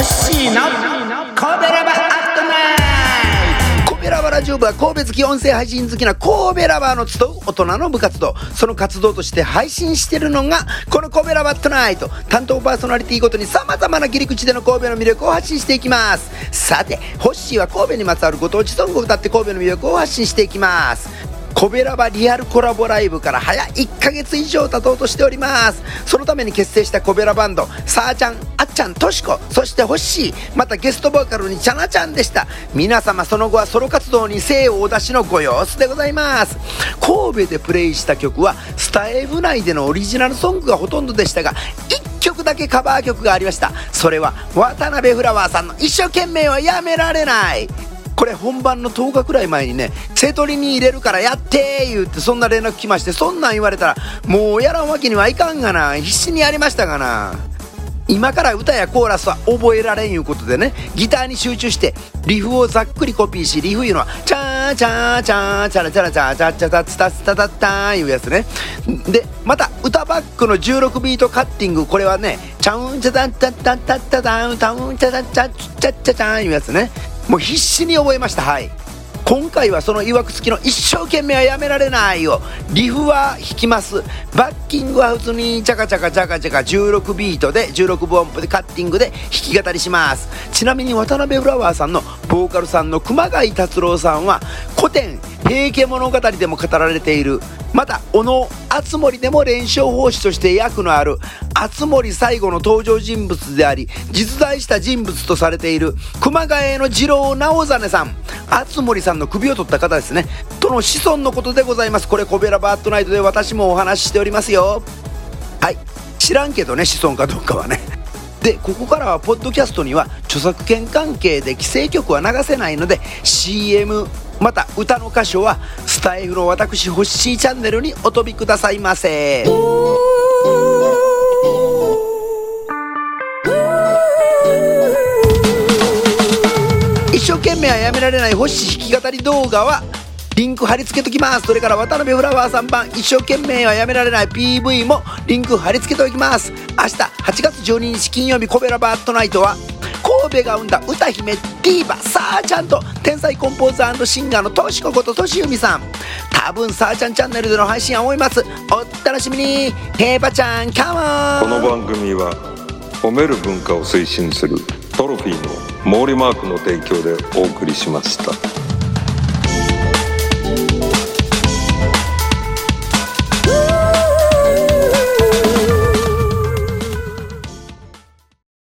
ッシーのコベラバアットナイト。コベラバラジオ部は神戸好き音声配信好きな神戸ラバーの集う大人の部活動。その活動として配信してるのがこの神戸ラバットナイト。担当パーソナリティごとにさまざまな切り口での神戸の魅力を発信していきます。さてホッシーは神戸にまつわるご当地ソングを歌って神戸の魅力を発信していきます。コベラバリアルコラボライブから早1ヶ月以上経とうとしております。そのために結成したコベラバンドさあちゃんあっちゃんとしこそしてホッシーまたゲストボーカルにチャナちゃんでした。皆様その後はソロ活動に精をお出しのご様子でございます。神戸でプレイした曲はスタイフ内でのオリジナルソングがほとんどでしたが1曲だけカバー曲がありました。それは渡辺フラワーさんの「一生懸命はやめられない」これ本番の10日くらい前にね瀬戸りに入れるからやって言ってそんな連絡来ましてそんなん言われたらもうやらんわけにはいかんがな必死にやりましたがな今から歌やコーラスは覚えられんいうことでねギターに集中してリフをざっくりコピーしリフいうのはチャーチャーチャーチャラチャラチャーチャチャタツタツタタターいうやつねでまた歌バックの16ビートカッティングこれはねチャウンチャタタタタタタウタウンチャタチャチャチャチャいうやつねもう必死に覚えました。はい。今回はそのいわくつきの一生懸命はやめられないをリフは弾きます。バッキングは普通にチャカチャカチャカチャカ16ビートで16分音符でカッティングで弾き語りします。ちなみに渡辺フラワーさんのボーカルさんの熊谷達郎さんは古典平家物語でも語られている。また小野敦盛でも連勝法師として役のある敦盛最後の登場人物であり実在した人物とされている熊谷の次郎直実さん。敦盛さんの首を取った方ですね。との子孫のことでございます。これコベラバットナイトで私もお話ししておりますよ。はい。知らんけどね子孫かどうかはね。でここからはポッドキャストには著作権関係で規制曲は流せないので CM また歌の歌唱はスタイフの私ホッシーチャンネルにお飛びくださいませ。一生懸命はやめられないホッシー弾き語り動画はリンク貼り付けときます。それから渡辺フラワーさん版一生懸命はやめられない PV もリンク貼り付けておきます。明日8月12日金曜日コベラバットナイトはペが生んだ歌姫ディーバさあちゃんと天才コンポーザーシンガーのとしここととしゆみさん。多分さあちゃんチャンネルでの配信は思いますお楽しみにヘーバちゃんカモン。この番組は褒める文化を推進するトロフィーの毛利マークの提供でお送りしました。